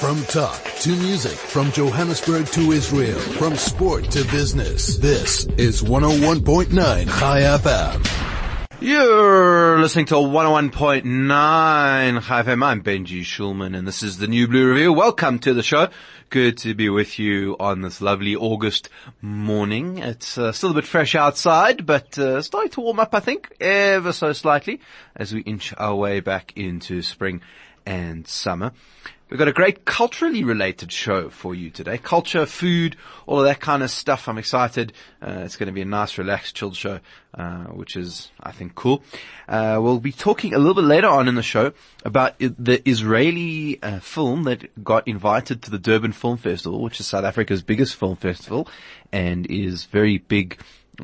From talk to music, from Johannesburg to Israel, from sport to business. This is 101.9 Chai FM. You're listening to 101.9 Chai FM. I'm Benji Shulman and this is the New Blue Review. Welcome to the show. Good to be with you on this lovely August morning. It's uh, still a bit fresh outside, but uh, starting to warm up, I think, ever so slightly as we inch our way back into spring and summer. We've got a great culturally related show for you today. Culture, food, all of that kind of stuff. I'm excited. Uh, it's going to be a nice, relaxed, chilled show, uh, which is, I think, cool. Uh, we'll be talking a little bit later on in the show about the Israeli uh, film that got invited to the Durban Film Festival, which is South Africa's biggest film festival and is very big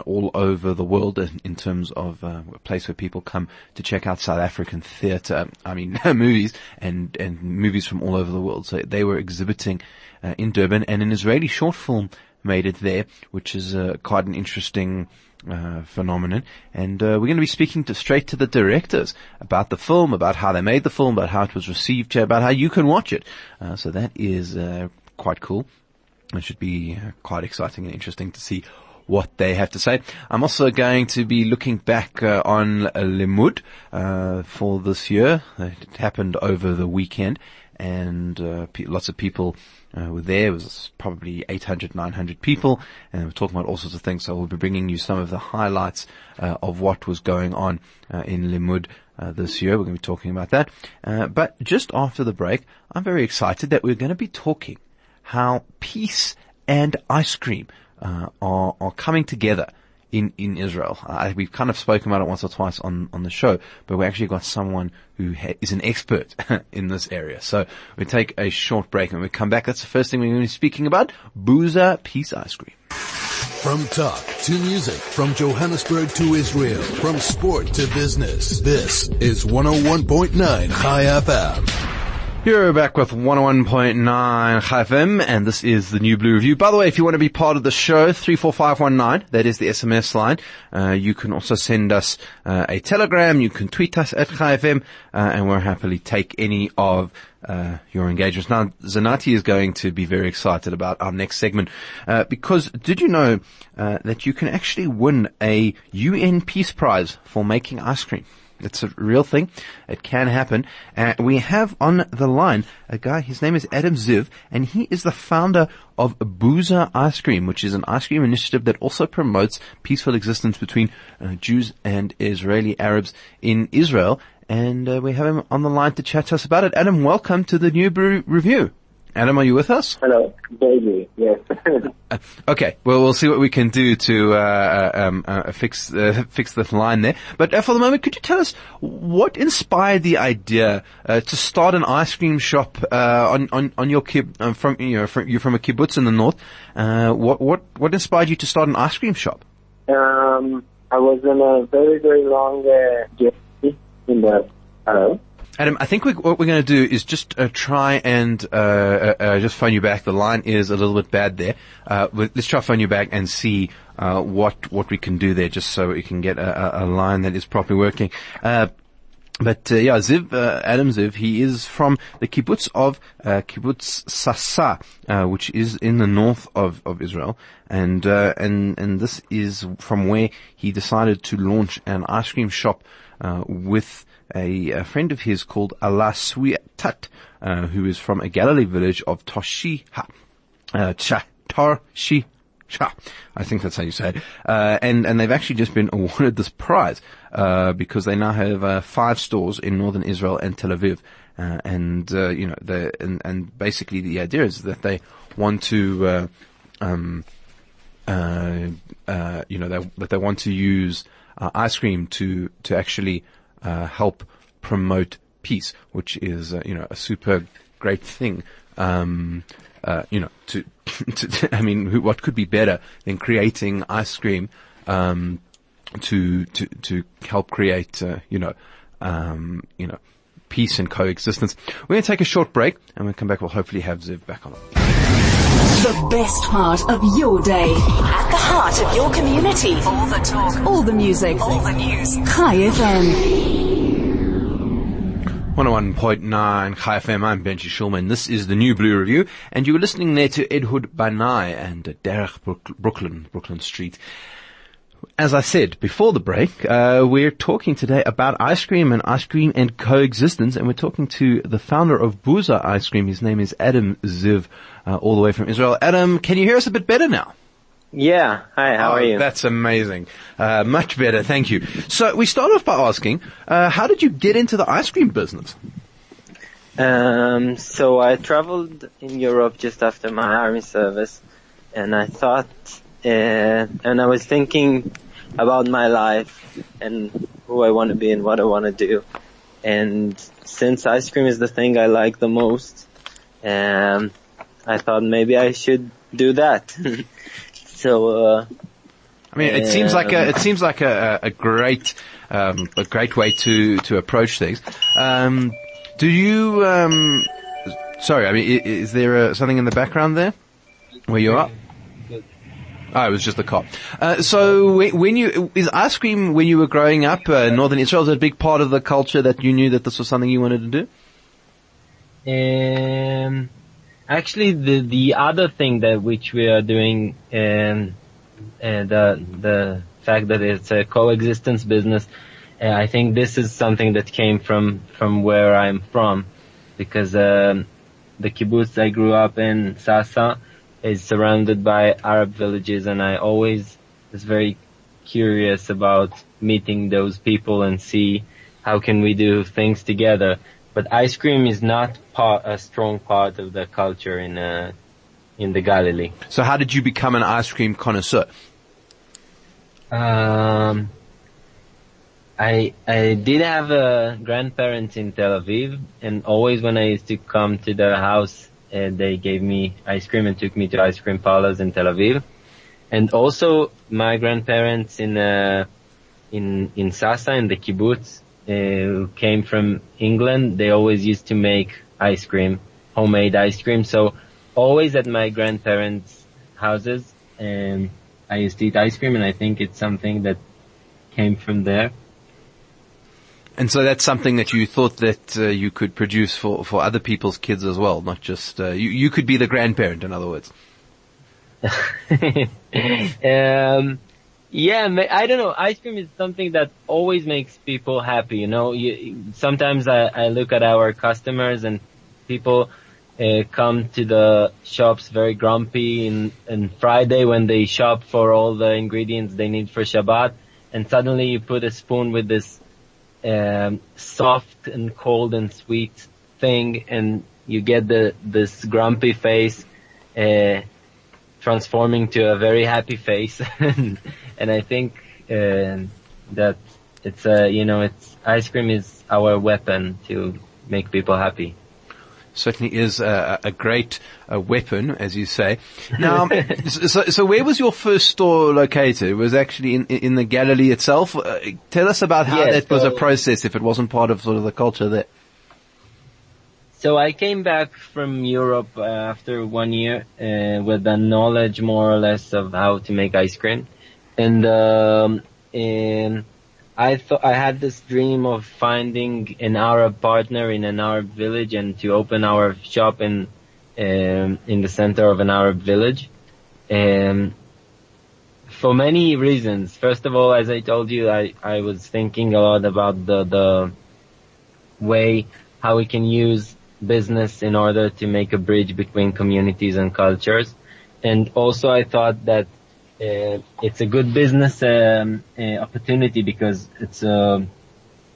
all over the world in terms of uh, a place where people come to check out South African theatre. I mean, movies and and movies from all over the world. So they were exhibiting uh, in Durban, and an Israeli short film made it there, which is uh, quite an interesting. Uh, phenomenon, and uh, we're going to be speaking to straight to the directors about the film, about how they made the film, about how it was received, about how you can watch it. Uh, so that is quite cool. It should be quite exciting and interesting to see what they have to say. I'm also going to be looking back uh, on Limmud uh, for this year. It happened over the weekend, and uh, pe- lots of people uh, were there. It was probably 800, 900 people, and we're talking about all sorts of things. So we'll be bringing you some of the highlights uh, of what was going on uh, in Limmud. this year, we're going to be talking about that. but just after the break, I'm very excited that we're going to be talking how peace and ice cream uh, are are coming together in in Israel. Uh, we've kind of spoken about it once or twice on on the show, but we actually got someone who ha- is an expert in this area. So we take a short break and we come back. That's the first thing we're going to be speaking about: Buza Peace Ice Cream. From talk to music, from Johannesburg to Israel, from sport to business. This is 101.9 Chai FM. You're back with 101.9 FM, and this is the New Blue Review. By the way, if you want to be part of the show, 34519, that is the SMS line. Uh, you can also send us uh, a telegram, you can tweet us at Chai FM, uh, and we'll happily take any of uh, your engagements. Now, Zanati is going to be very excited about our next segment, uh, because did you know uh, that you can actually win a UN Peace Prize for making ice cream? It's a real thing. It can happen. Uh, we have on the line a guy, his name is Adam Ziv, and he is the founder of Buza Ice Cream, which is an ice cream initiative that also promotes peaceful existence between uh, Jews and Israeli Arabs in Israel. And uh, we have him on the line to chat to us about it. Adam, welcome to the New Blue Review. Adam, are you with us? Hello, baby. Yes. Uh, okay. Well, we'll see what we can do to uh, uh um, uh, fix uh, fix the line there. But uh, for the moment, could you tell us what inspired the idea to start an ice cream shop on on on your kib from you know from, you're from a kibbutz in the north? what what what inspired you to start an ice cream shop? Um, I was in a very very long journey in the hello. Adam, I think we, what we're going to do is just uh, try and uh, uh, uh, just phone you back. The line is a little bit bad there. Uh, let's try phone you back and see uh, what what we can do there, just so we can get a, a line that is properly working. but yeah, Ziv Adam Ziv, he is from the kibbutz of kibbutz Sasa, which is in the north of, of Israel, and and and this is from where he decided to launch an ice cream shop with a, a friend of his called Alaswiatat, uh, who is from a Galilee village of Toshiha, uh, Toshiha. I think that's how you say it. Uh, and, and they've actually just been awarded this prize, uh, because they now have, uh, five stores in northern Israel and Tel Aviv. Uh, and, uh, you know, the, and, and basically the idea is that they want to, uh, um, uh uh you know, that they want to use, ice cream to, to actually, uh, help promote peace, which is, uh, you know, a super great thing. Um, uh, you know, to, to, I mean, what could be better than creating ice cream, um, to, to, to help create, uh, you know, um, you know, peace and coexistence. We're going to take a short break and when we come back, we'll hopefully have Ziv back on. The best part of your day. At the heart of your community. All the talk. All the music. All the news. Chai FM. 101.9 Chai FM, I'm Benji Shulman. This is the New Blue Review, and you were listening there to Ehud Banai and Derek Brooklyn, Brooklyn Street. As I said before the break, uh, we're talking today about ice cream and ice cream and coexistence, and we're talking to the founder of Buza Ice Cream. His name is Adam Ziv, uh, all the way from Israel. Adam, can you hear us a bit better now? Yeah. Hi, how Oh, are you? That's amazing. Uh, much better, thank you. So we start off by asking, uh, how did you get into the ice cream business? Um, so I traveled in Europe just after my army service, and I thought, uh, and I was thinking about my life and who I want to be and what I want to do. And since ice cream is the thing I like the most, um, I thought maybe I should do that. so, uh, I mean, it seems like a, it seems like a, a a great, um, a great way to, to approach things. Um, do you, um, sorry, I mean, is there uh something in the background there? Where you are? Oh, it was just the cop. Uh, so when you, is ice cream when you were growing up, uh, Northern Israel, it a big part of the culture that you knew that this was something you wanted to do? Um, actually, the the other thing that which we are doing, um, uh, the the fact that it's a coexistence business, uh, I think this is something that came from from where I'm from, because um, the kibbutz I grew up in, Sasa, is surrounded by Arab villages, and I always was very curious about meeting those people and see how can we do things together. But ice cream is not part, a strong part of the culture in uh, in the Galilee. So how did you become an ice cream connoisseur? Um, I I did have a grandparents in Tel Aviv, and always when I used to come to their house, uh, they gave me ice cream and took me to ice cream parlors in Tel Aviv. And also my grandparents in uh, in in Sasa in the kibbutz uh, came from England, they always used to make ice cream, homemade ice cream. So always at my grandparents' houses, um, I used to eat ice cream, and I think it's something that came from there. And so that's something that you thought that uh, you could produce for, for other people's kids as well, not just, uh, you, you could be the grandparent, in other words. um, yeah, I don't know. Ice cream is something that always makes people happy. You know, you, sometimes I, I look at our customers and people uh, come to the shops very grumpy and, and Friday when they shop for all the ingredients they need for Shabbat, and suddenly you put a spoon with this um, soft and cold and sweet thing, and you get the this grumpy face. Uh, transforming to a very happy face and, and I think uh, that it's uh, you know it's ice cream is our weapon to make people happy. Certainly is a, a great uh, weapon, as you say. Now, so, so where was your first store located? It was actually in, in the Galilee itself. Uh, tell us about how Yes, that was a process if it wasn't part of sort of the culture there. So I came back from Europe uh, after one year uh, with the knowledge more or less of how to make ice cream, and um, and I thought I had this dream of finding an Arab partner in an Arab village and to open our shop in um, in the center of an Arab village. Um, for many reasons. First of all, as I told you, I, I was thinking a lot about the, the way how we can use business in order to make a bridge between communities and cultures. And also I thought that it's a good business um, uh, opportunity because it's uh,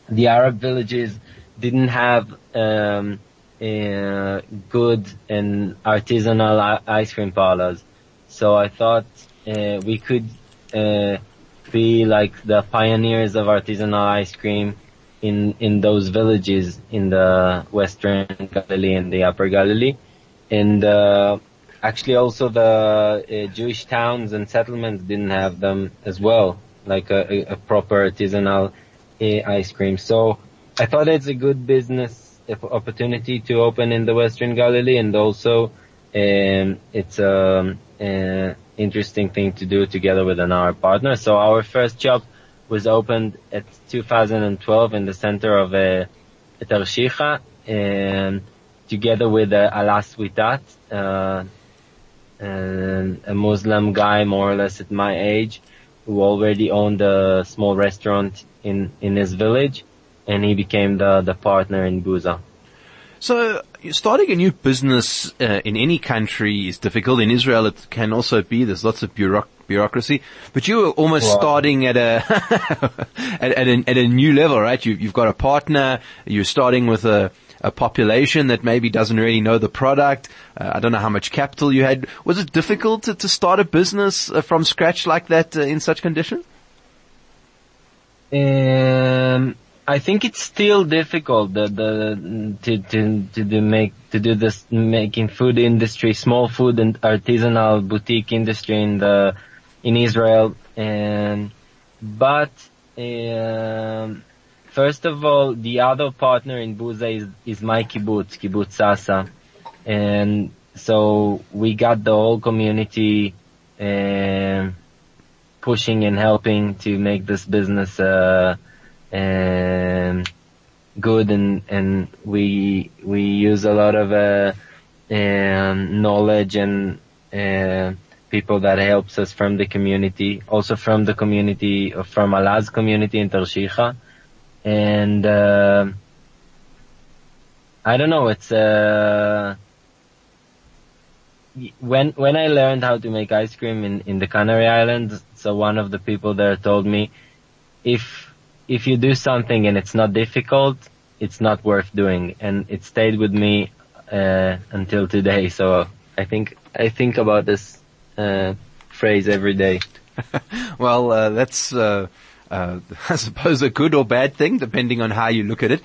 the Arab villages didn't have um, uh, good and artisanal ice cream parlors. So I thought uh, we could uh, be like the pioneers of artisanal ice cream in in those villages in the Western Galilee and the Upper Galilee, and uh, actually also the uh, Jewish towns and settlements didn't have them as well, like a, a, proper artisanal uh, ice cream. So I thought it's a good business opportunity to open in the Western Galilee, and also um, it's a uh, interesting thing to do together with another partner. So our first shop was opened at 2012 in the center of a Tarshiha, and together with uh, Alas Witat, uh, and a Muslim guy more or less at my age, who already owned a small restaurant in, in his village, and he became the, the partner in Buza. So starting a new business uh, in any country is difficult. In Israel, it can also be. There's lots of bureauc- bureaucracy, but you were almost Wow. starting at a, at, at, a at a new level, right? You, you've got a partner. You're starting with a a population that maybe doesn't really know the product. Uh, I don't know how much capital you had. Was it difficult to, to start a business uh, from scratch like that uh, in such conditions? Um, I think it's still difficult the, the to to to do make to do this making food industry, small food and artisanal boutique industry in the in Israel, and but um, first of all, the other partner in Buza is is my kibbutz, kibbutz Sasa, and so we got the whole community. Um, pushing and helping to make this business uh, um, good and and we we use a lot of uh, um, knowledge and uh, people that helps us from the community, also from the community from Alaz community in Tarshiha, and uh, I don't know, it's uh when when I learned how to make ice cream in, in the Canary Islands, so one of the people there told me, if if you do something and it's not difficult, it's not worth doing, and it stayed with me uh, until today. So I think I think about this uh, phrase every day. well, uh, that's, uh, I suppose a good or bad thing, depending on how you look at it.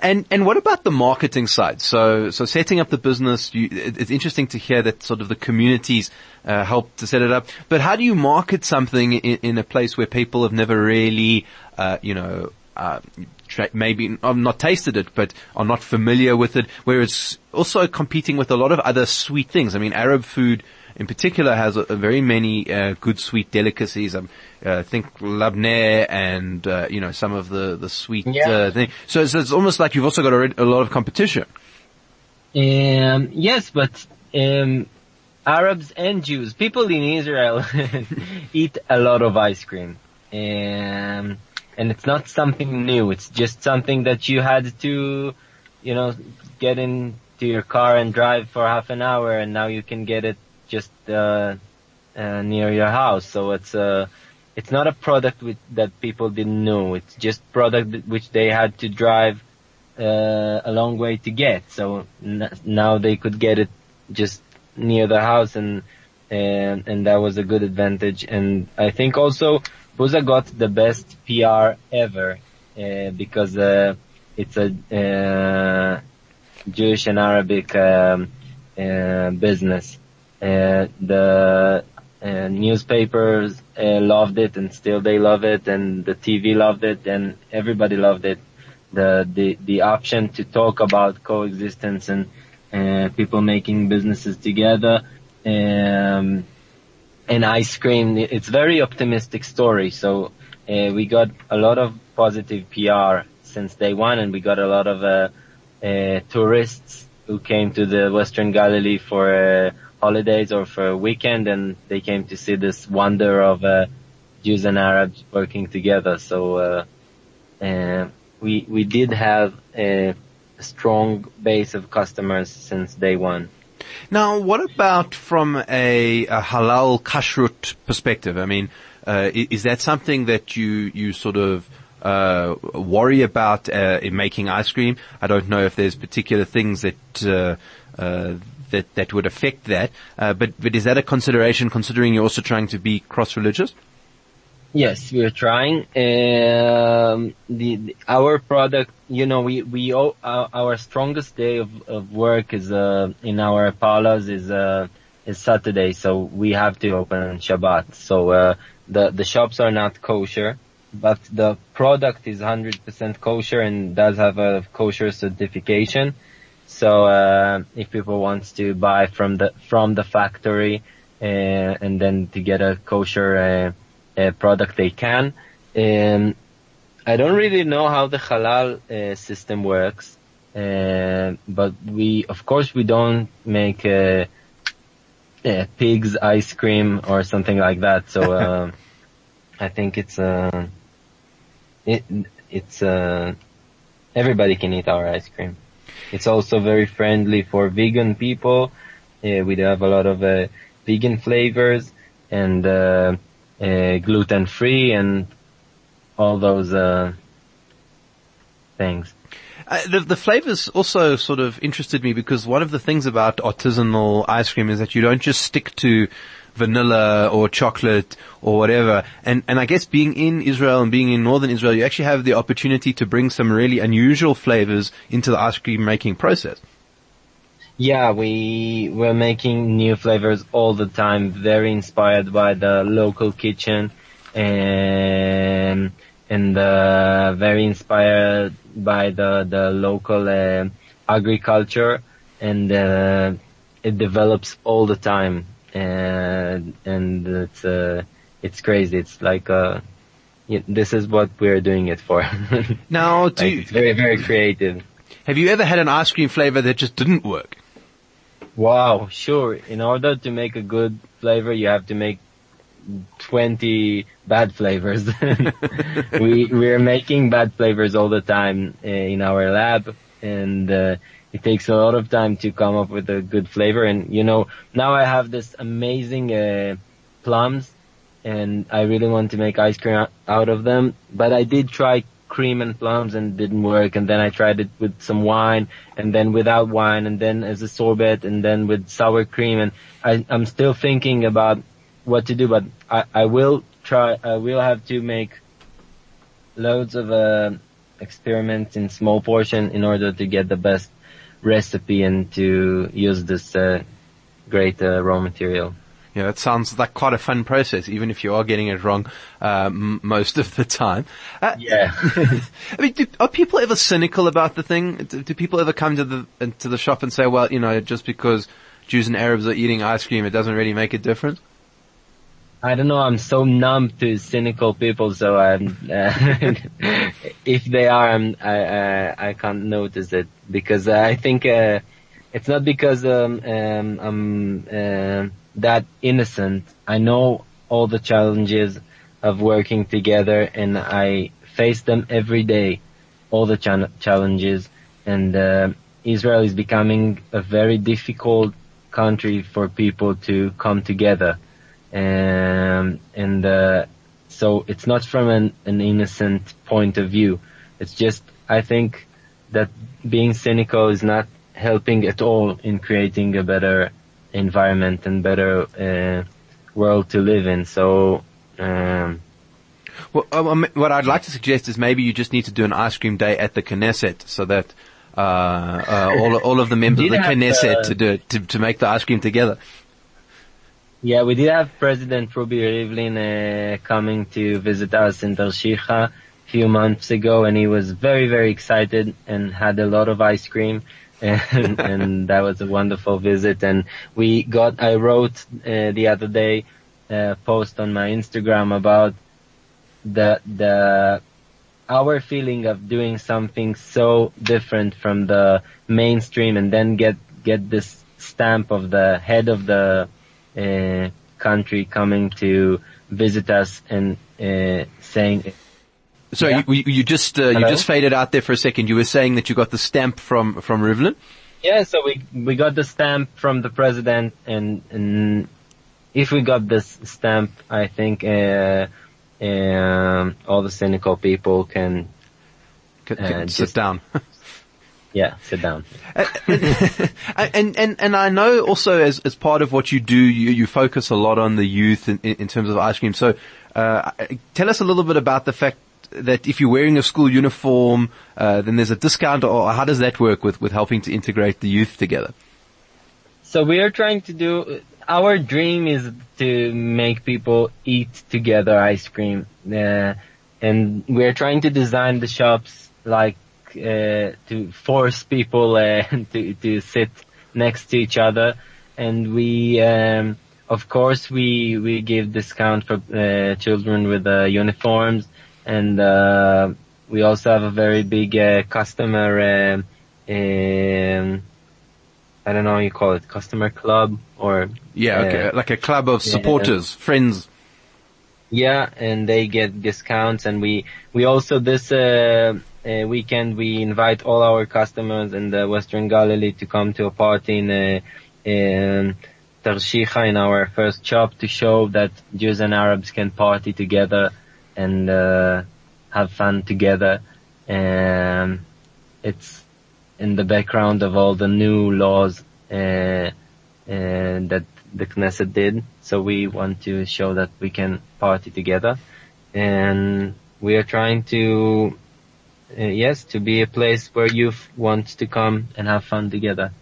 And and what about the marketing side? So so setting up the business, you, it, it's interesting to hear that sort of the communities uh, help to set it up. But how do you market something in, in a place where people have never really, uh, you know, uh, tra- maybe uh, not tasted it, but are not familiar with it? Where it's also competing with a lot of other sweet things. I mean, Arab food in particular has a, a very many uh, good sweet delicacies. Um, uh, think labneh and uh, you know some of the the sweet Yeah. uh, thing. So, it's- it's almost like you've also got a, re- a lot of competition. Um, yes, but um, Arabs and Jews, people in Israel, eat a lot of ice cream, um, and it's not something new. It's just something that you had to, you know, get into your car and drive for half an hour, and now you can get it just uh, uh, near your house. So it's a it's not a product with, that people didn't know. It's just product which they had to drive uh, a long way to get. So n- now they could get it just near the house, and and and that was a good advantage. And I think also Buza got the best PR ever uh, because uh, it's a uh, Jewish and Arabic um, uh, business. Uh, the uh, newspapers uh, loved it, and still they love it, and the TV loved it, and everybody loved it. The the the option to talk about coexistence and uh, people making businesses together, um, and ice cream. It's very optimistic story. So uh, we got a lot of positive PR since day one, and we got a lot of uh, tourists who came to the Western Galilee for holidays or for a weekend, and they came to see this wonder of uh, Jews and Arabs working together. So uh, uh, we we did have a strong base of customers since day one. Now, what about from a, a halal kashrut perspective? I mean, uh, is that something that you you sort of uh, worry about uh, in making ice cream? I don't know if there's particular things that uh, uh, that that would affect that, uh, but but is that a consideration considering you're also trying to be cross-religious? Yes, we're trying. Um, the, the our product, you know, we we all, our, our strongest day of, of work is uh, in our parlors is uh, is Saturday, so we have to open Shabbat. So uh, the the shops are not kosher, but the product is 100% kosher and does have a kosher certification. So uh, if people wants to buy from the from the factory uh, and then to get a kosher uh, uh, product, they can. Um, I don't really know how the halal uh, system works, uh, but we, of course, we don't make uh, uh, pig's ice cream or something like that. So uh, I think it's uh, it it's uh, everybody can eat our ice cream. It's also very friendly for vegan people. Uh, we have a lot of uh, vegan flavors and uh, uh, gluten free and all those uh, things. Uh, the, the flavors also sort of interested me because one of the things about artisanal ice cream is that you don't just stick to vanilla or chocolate or whatever. And, and I guess being in Israel and being in northern Israel, you actually have the opportunity to bring some really unusual flavors into the ice cream making process. Yeah, we we're making new flavors all the time, very inspired by the local kitchen and and uh, very inspired by the the local uh, agriculture and uh, it develops all the time and and it's uh, it's crazy. It's like uh, this is what we're doing it for. Now, do Like, you, it's very very creative. have you ever had an ice cream flavor that just didn't work? Wow, sure. In order to make a good flavor, you have to make 20 bad flavors. we, we're making bad flavors all the time uh, in our lab and, uh, it takes a lot of time to come up with a good flavor. And, you know, now I have this amazing, uh, plums and I really want to make ice cream out of them, but I did try cream and plums and didn't work. And then I tried it with some wine and then without wine and then as a sorbet and then with sour cream. And I, I'm still thinking about what to do but I, I will try, I will have to make loads of uh, experiments in small portion in order to get the best recipe and to use this uh, great uh, raw material. Yeah, that sounds like quite a fun process, even if you are getting it wrong uh, m- most of the time. Uh, Yeah. I mean, do, are people ever cynical about the thing? Do, do people ever come to the to the shop and say, "Well, you know, just because Jews and Arabs are eating ice cream, it doesn't really make a difference"? I don't know. I'm so numb to cynical people, so I'm. Uh, if they are, I'm, I, I I can't notice it because I think uh, it's not because um, um, I'm uh, that innocent. I know all the challenges of working together, and I face them every day. All the chan- challenges, and uh, Israel is becoming a very difficult country for people to come together um, and uh, so it's not from an, an innocent point of view. It's just I think that being cynical is not helping at all in creating a better environment and better uh, world to live in. So um, Well, um, what I'd like to suggest is maybe you just need to do an ice cream day at the Knesset, so that uh, uh, all all of the members of the Knesset uh, to do it, to to make the ice cream together. Yeah, we did have President Ruby Rivlin uh, coming to visit us in Tarshiha a few months ago, and he was very, very excited and had a lot of ice cream. And, and that was a wonderful visit. And we got, I wrote uh, the other day a post on my Instagram about the the our feeling of doing something so different from the mainstream, and then get get this stamp of the head of the uh, country coming to visit us and uh, saying, So Yeah. you, you just uh, you just faded out there for a second. You were saying that you got the stamp from from Rivlin. yeah, so we we got the stamp from the president, and and if we got this stamp, I think uh, um, all the cynical people can C- c- Uh, sit just- down. yeah sit down. and, and, and I know also as, as part of what you do, you, you focus a lot on the youth in, in in terms of ice cream. So, uh, tell us a little bit about the fact that if you're wearing a school uniform, uh, then there's a discount or how does that work with, with helping to integrate the youth together? So we are trying to do, our dream is to make people eat together ice cream. Uh, and we're trying to design the shops like, uh, to force people, uh, to, to sit next to each other. And we, um, of course we, we give discount for, uh, children with, uh, uniforms and, uh, we also have a very big uh, customer. um um, I don't know how you call it, customer club or Yeah, okay. like a club of supporters, friends. yeah, and they get discounts, and we we also this uh, uh, weekend we invite all our customers in the Western Galilee to come to a party in uh, in Tarshiha in our first shop to show that Jews and Arabs can party together and uh, have fun together. And it's in the background of all the new laws uh, uh, that the Knesset did. So we want to show that we can party together, and we are trying to, uh, yes, to be a place where youth want to come and have fun together.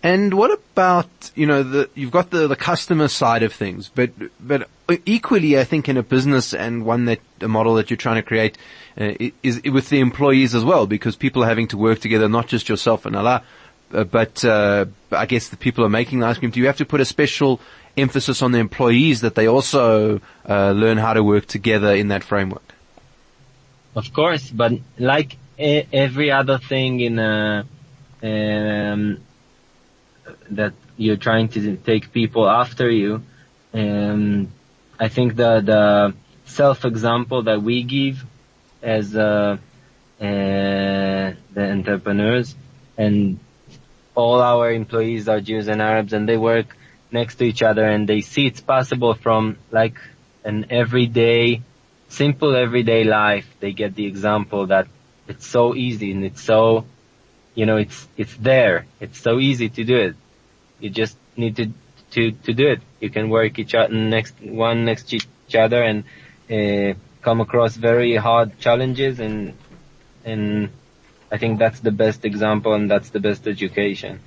And what about, you know, the, you've got the, the customer side of things, but, but equally I think in a business and one that, a model that you're trying to create, uh, is with the employees as well, because people are having to work together, not just yourself and Alaa, uh, but, uh, I guess the people are making the ice cream. Do you have to put a special emphasis on the employees that they also, uh, learn how to work together in that framework? Of course, but like every other thing in a, um, that you're trying to take people after you, um, I think the the self example that we give as uh, uh, the entrepreneurs and all our employees are Jews and Arabs and they work next to each other and they see it's possible from like an everyday, simple everyday life. They get the example that it's so easy and it's so, you know, it's, it's there. It's so easy to do it. You just need to, to, to do it. You can work each other next, one next to each other and, uh, come across very hard challenges and, and I think that's the best example and that's the best education.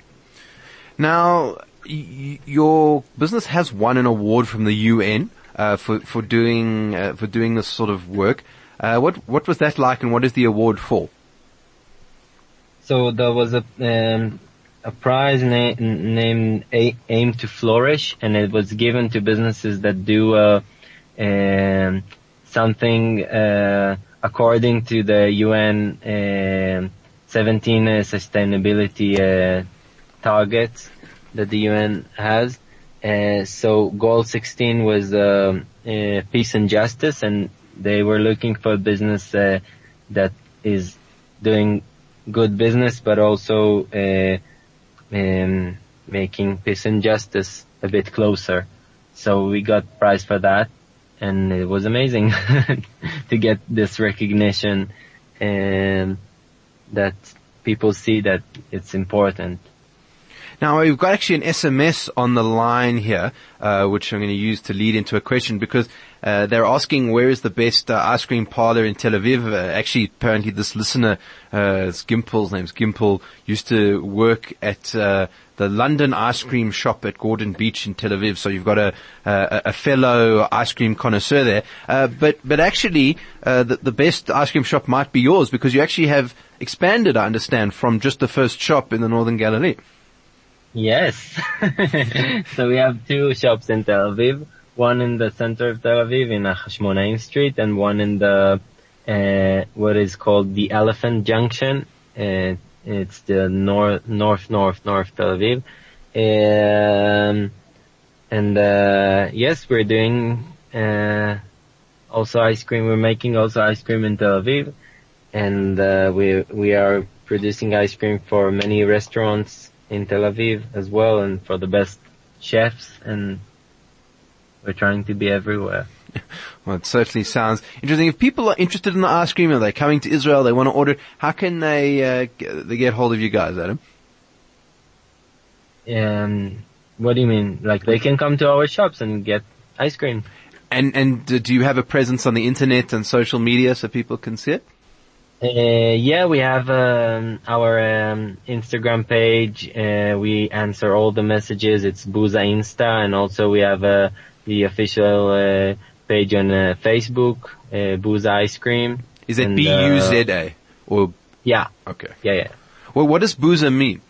Now, y- your business has won an award from the UN uh, for for doing uh, for doing this sort of work. Uh, what what was that like, and what is the award for? So there was a um, a prize na- named a- Aim to Flourish, and it was given to businesses that do uh, um, something uh, according to the UN um 17 uh, sustainability targets that the UN has. Uh, so goal 16 was um uh, peace and justice, and they were looking for a business uh, that is doing good business, but also uh, um, making peace and justice a bit closer. So we got prize for that, and it was amazing to get this recognition and that people see that it's important. Now we've got actually an SMS on the line here, uh, which I'm going to use to lead into a question because uh, they're asking where is the best uh, ice cream parlor in Tel Aviv. Uh, actually, apparently this listener, uh, it's Gimpel's name's Gimpel, used to work at uh, the London ice cream shop at Gordon Beach in Tel Aviv. So you've got a a, a fellow ice cream connoisseur there. Uh, but but actually, uh, the, the best ice cream shop might be yours because you actually have expanded, I understand, from just the first shop in the Northern Galilee. Yes. so we have two shops in Tel Aviv. One in the center of Tel Aviv in Hashmonaim Street and one in the, uh, what is called the Elephant Junction. Uh, it's the north, north, north, north Tel Aviv. Um, and, uh, yes, we're doing, uh, also ice cream. We're making also ice cream in Tel Aviv. And, uh, we, we are producing ice cream for many restaurants in Tel Aviv as well and for the best chefs and we're trying to be everywhere. Well, it certainly sounds interesting. If people are interested in the ice cream and they're coming to Israel, they want to order, how can they, uh, get, they get hold of you guys, Adam? Um, what do you mean? Like they can come to our shops and get ice cream. And, and do you have a presence on the internet and social media so people can see it? Uh, yeah, we have um, our um, Instagram page. Uh, we answer all the messages. It's Buza Insta, and also we have uh, the official uh, page on uh, Facebook, uh, Buza Ice Cream. Is it And, B-U-Z-A? Or, Yeah, okay. yeah, yeah. Well, what does booza mean?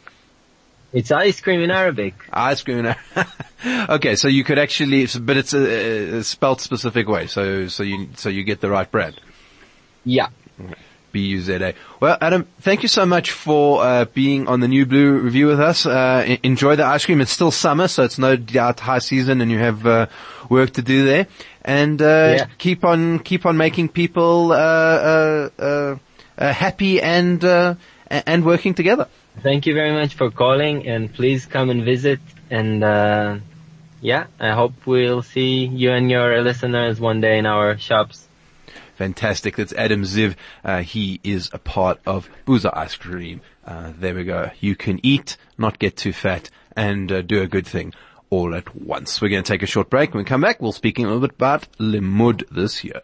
It's ice cream in Arabic. Ice cream. okay, so you could actually, but it's a, a spelt specific way, so, so you, so you get the right brand. Yeah. B-U-Z-A. Well, Adam, thank you so much for uh, being on the New Blue review with us. Uh, enjoy the ice cream. It's still summer, so it's no doubt high season, and you have uh, work to do there. And uh, Yeah. keep on keep on making people uh, uh, uh, uh, happy and uh, and working together. Thank you very much for calling and please come and visit and uh, yeah, I hope we'll see you and your listeners one day in our shops. Fantastic. That's Adam Ziv. Uh, he is a part of Buza Ice Cream. Uh, there we go. You can eat, not get too fat, and uh, do a good thing all at once. We're going to take a short break. When we come back, we'll speak a little bit about Limmud this year.